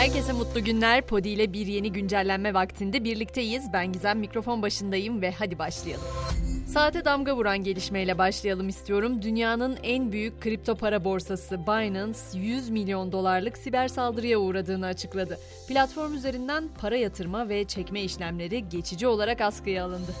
Herkese mutlu günler. Podi ile bir yeni güncellenme vaktinde birlikteyiz. Ben Gizem mikrofon başındayım ve hadi başlayalım. Saate damga vuran gelişmeyle başlayalım istiyorum. Dünyanın en büyük kripto para borsası Binance 100 milyon dolarlık siber saldırıya uğradığını açıkladı. Platform üzerinden para yatırma ve çekme işlemleri geçici olarak askıya alındı.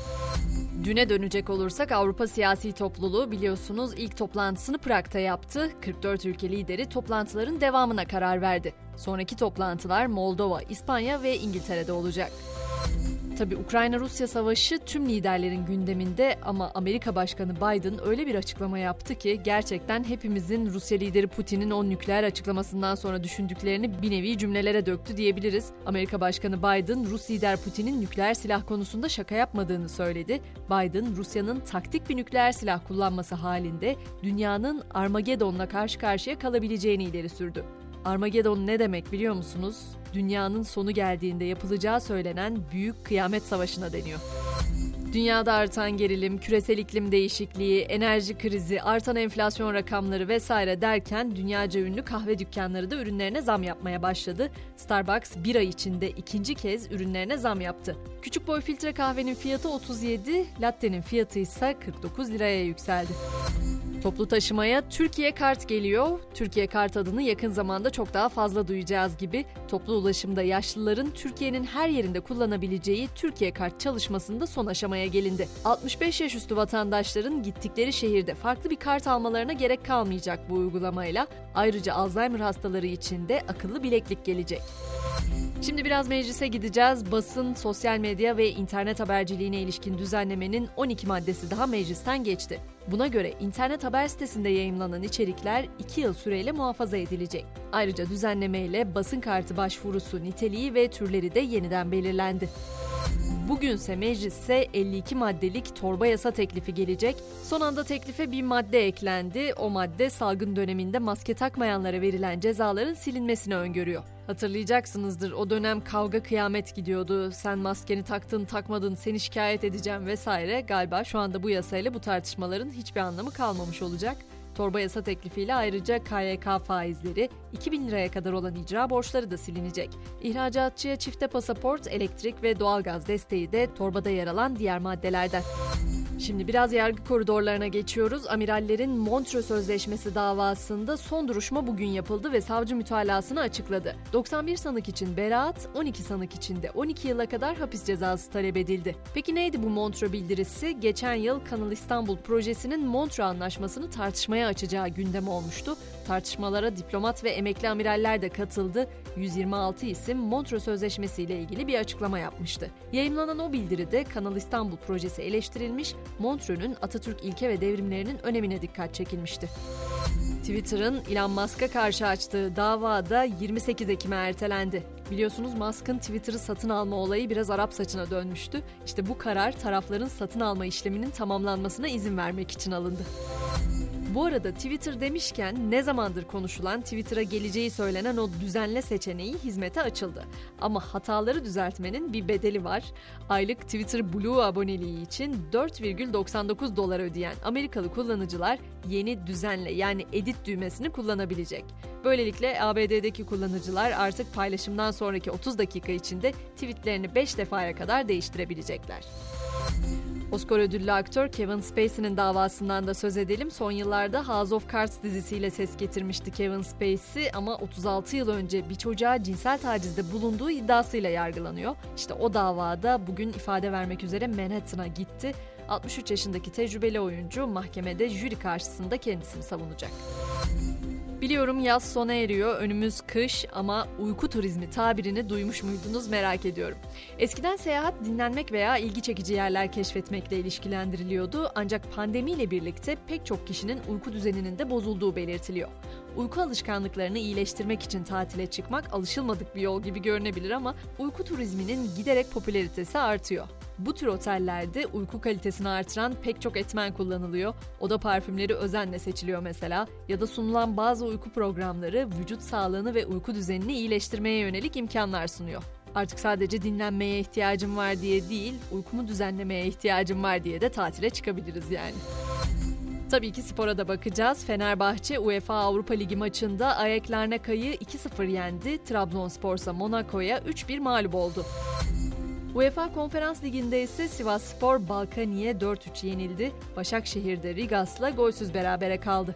Düne dönecek olursak Avrupa Siyasi Topluluğu biliyorsunuz ilk toplantısını Prag'da yaptı. 44 ülke lideri toplantıların devamına karar verdi. Sonraki toplantılar Moldova, İspanya ve İngiltere'de olacak. Tabi Ukrayna-Rusya savaşı tüm liderlerin gündeminde ama Amerika Başkanı Biden öyle bir açıklama yaptı ki gerçekten hepimizin Rusya lideri Putin'in o nükleer açıklamasından sonra düşündüklerini bir nevi cümlelere döktü diyebiliriz. Amerika Başkanı Biden Rus lider Putin'in nükleer silah konusunda şaka yapmadığını söyledi. Biden Rusya'nın taktik bir nükleer silah kullanması halinde dünyanın Armageddon'la karşı karşıya kalabileceğini ileri sürdü. Armageddon ne demek biliyor musunuz? Dünyanın sonu geldiğinde yapılacağı söylenen büyük kıyamet savaşına deniyor. Dünyada artan gerilim, küresel iklim değişikliği, enerji krizi, artan enflasyon rakamları vesaire derken dünyaca ünlü kahve dükkanları da ürünlerine zam yapmaya başladı. Starbucks bir ay içinde ikinci kez ürünlerine zam yaptı. Küçük boy filtre kahvenin fiyatı 37, latte'nin fiyatı ise 49 liraya yükseldi. Toplu taşımaya Türkiye Kart geliyor. Türkiye Kart adını yakın zamanda çok daha fazla duyacağız gibi. Toplu ulaşımda yaşlıların Türkiye'nin her yerinde kullanabileceği Türkiye Kart çalışmasında son aşamaya gelindi. 65 yaş üstü vatandaşların gittikleri şehirde farklı bir kart almalarına gerek kalmayacak bu uygulamayla. Ayrıca Alzheimer hastaları için de akıllı bileklik gelecek. Şimdi biraz meclise gideceğiz. Basın, sosyal medya ve internet haberciliğine ilişkin düzenlemenin 12 maddesi daha meclisten geçti. Buna göre internet haber sitesinde yayımlanan içerikler 2 yıl süreyle muhafaza edilecek. Ayrıca düzenlemeyle basın kartı başvurusu niteliği ve türleri de yeniden belirlendi. Bugünse meclise 52 maddelik torba yasa teklifi gelecek. Son anda teklife bir madde eklendi. O madde salgın döneminde maske takmayanlara verilen cezaların silinmesini öngörüyor. Hatırlayacaksınızdır o dönem kavga kıyamet gidiyordu. Sen maskeni taktın takmadın seni şikayet edeceğim vesaire. Galiba şu anda bu yasayla bu tartışmaların hiçbir anlamı kalmamış olacak. Torba yasa teklifiyle ayrıca KYK faizleri 2000 liraya kadar olan icra borçları da silinecek. İhracatçıya çifte pasaport, elektrik ve doğalgaz desteği de torbada yer alan diğer maddelerden. Şimdi biraz yargı koridorlarına geçiyoruz. Amirallerin Montreux Sözleşmesi davasında son duruşma bugün yapıldı ve savcı mütalasını açıkladı. 91 sanık için beraat, 12 sanık için de 12 yıla kadar hapis cezası talep edildi. Peki neydi bu Montreux bildirisi? Geçen yıl Kanal İstanbul projesinin Montreux Anlaşması'nı tartışmaya açacağı gündem olmuştu. Tartışmalara diplomat ve emekli amiraller de katıldı. 126 isim Montreux Sözleşmesi ile ilgili bir açıklama yapmıştı. Yayınlanan o bildiride Kanal İstanbul projesi eleştirilmiş, Montreux'ün Atatürk ilke ve devrimlerinin önemine dikkat çekilmişti. Twitter'ın Elon Musk'a karşı açtığı davada 28 Ekim'e ertelendi. Biliyorsunuz Musk'ın Twitter'ı satın alma olayı biraz Arap saçına dönmüştü. İşte bu karar tarafların satın alma işleminin tamamlanmasına izin vermek için alındı. Bu arada Twitter demişken ne zamandır konuşulan Twitter'a geleceği söylenen o düzenle seçeneği hizmete açıldı. Ama hataları düzeltmenin bir bedeli var. Aylık Twitter Blue aboneliği için 4,99 dolar ödeyen Amerikalı kullanıcılar yeni düzenle yani edit düğmesini kullanabilecek. Böylelikle ABD'deki kullanıcılar artık paylaşımdan sonraki 30 dakika içinde tweetlerini 5 defaya kadar değiştirebilecekler. Oscar ödüllü aktör Kevin Spacey'nin davasından da söz edelim. Son yıllarda House of Cards dizisiyle ses getirmişti Kevin Spacey ama 36 yıl önce bir çocuğa cinsel tacizde bulunduğu iddiasıyla yargılanıyor. İşte o davada bugün ifade vermek üzere Manhattan'a gitti. 63 yaşındaki tecrübeli oyuncu mahkemede jüri karşısında kendisini savunacak. Biliyorum yaz sona eriyor, önümüz kış ama uyku turizmi tabirini duymuş muydunuz merak ediyorum. Eskiden seyahat dinlenmek veya ilgi çekici yerler keşfetmekle ilişkilendiriliyordu ancak pandemiyle birlikte pek çok kişinin uyku düzeninin de bozulduğu belirtiliyor. Uyku alışkanlıklarını iyileştirmek için tatile çıkmak alışılmadık bir yol gibi görünebilir ama uyku turizminin giderek popülaritesi artıyor. Bu tür otellerde uyku kalitesini artıran pek çok etmen kullanılıyor. Oda parfümleri özenle seçiliyor mesela ya da sunulan bazı uyku programları vücut sağlığını ve uyku düzenini iyileştirmeye yönelik imkanlar sunuyor. Artık sadece dinlenmeye ihtiyacım var diye değil, uykumu düzenlemeye ihtiyacım var diye de tatile çıkabiliriz yani. Tabii ki spora da bakacağız. Fenerbahçe UEFA Avrupa Ligi maçında Aek Larnaka'yı 2-0 yendi. Trabzonspor ise Monaco'ya 3-1 mağlup oldu. UEFA Konferans Ligi'nde ise Sivas Spor Balkani'ye 4-3 yenildi. Başakşehir'de Rigas'la golsüz berabere kaldı.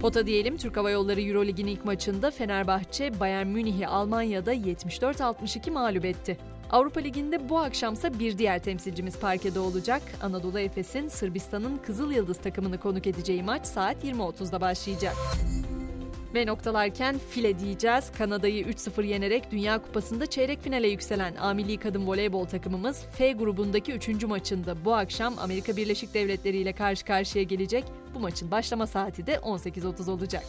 Pota diyelim Türk Hava Yolları Eurolig'in ilk maçında Fenerbahçe Bayern Münih'i Almanya'da 74-62 mağlup etti. Avrupa Ligi'nde bu akşamsa bir diğer temsilcimiz parkede olacak. Anadolu Efes'in Sırbistan'ın Kızıl Yıldız takımını konuk edeceği maç saat 20.30'da başlayacak. Ve noktalarken file diyeceğiz. Kanada'yı 3-0 yenerek Dünya Kupası'nda çeyrek finale yükselen A Kadın Voleybol takımımız F grubundaki 3. maçında bu akşam Amerika Birleşik Devletleri ile karşı karşıya gelecek. Bu maçın başlama saati de 18.30 olacak.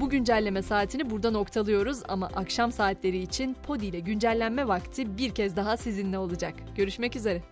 Bu güncelleme saatini burada noktalıyoruz ama akşam saatleri için Podi ile güncellenme vakti bir kez daha sizinle olacak. Görüşmek üzere.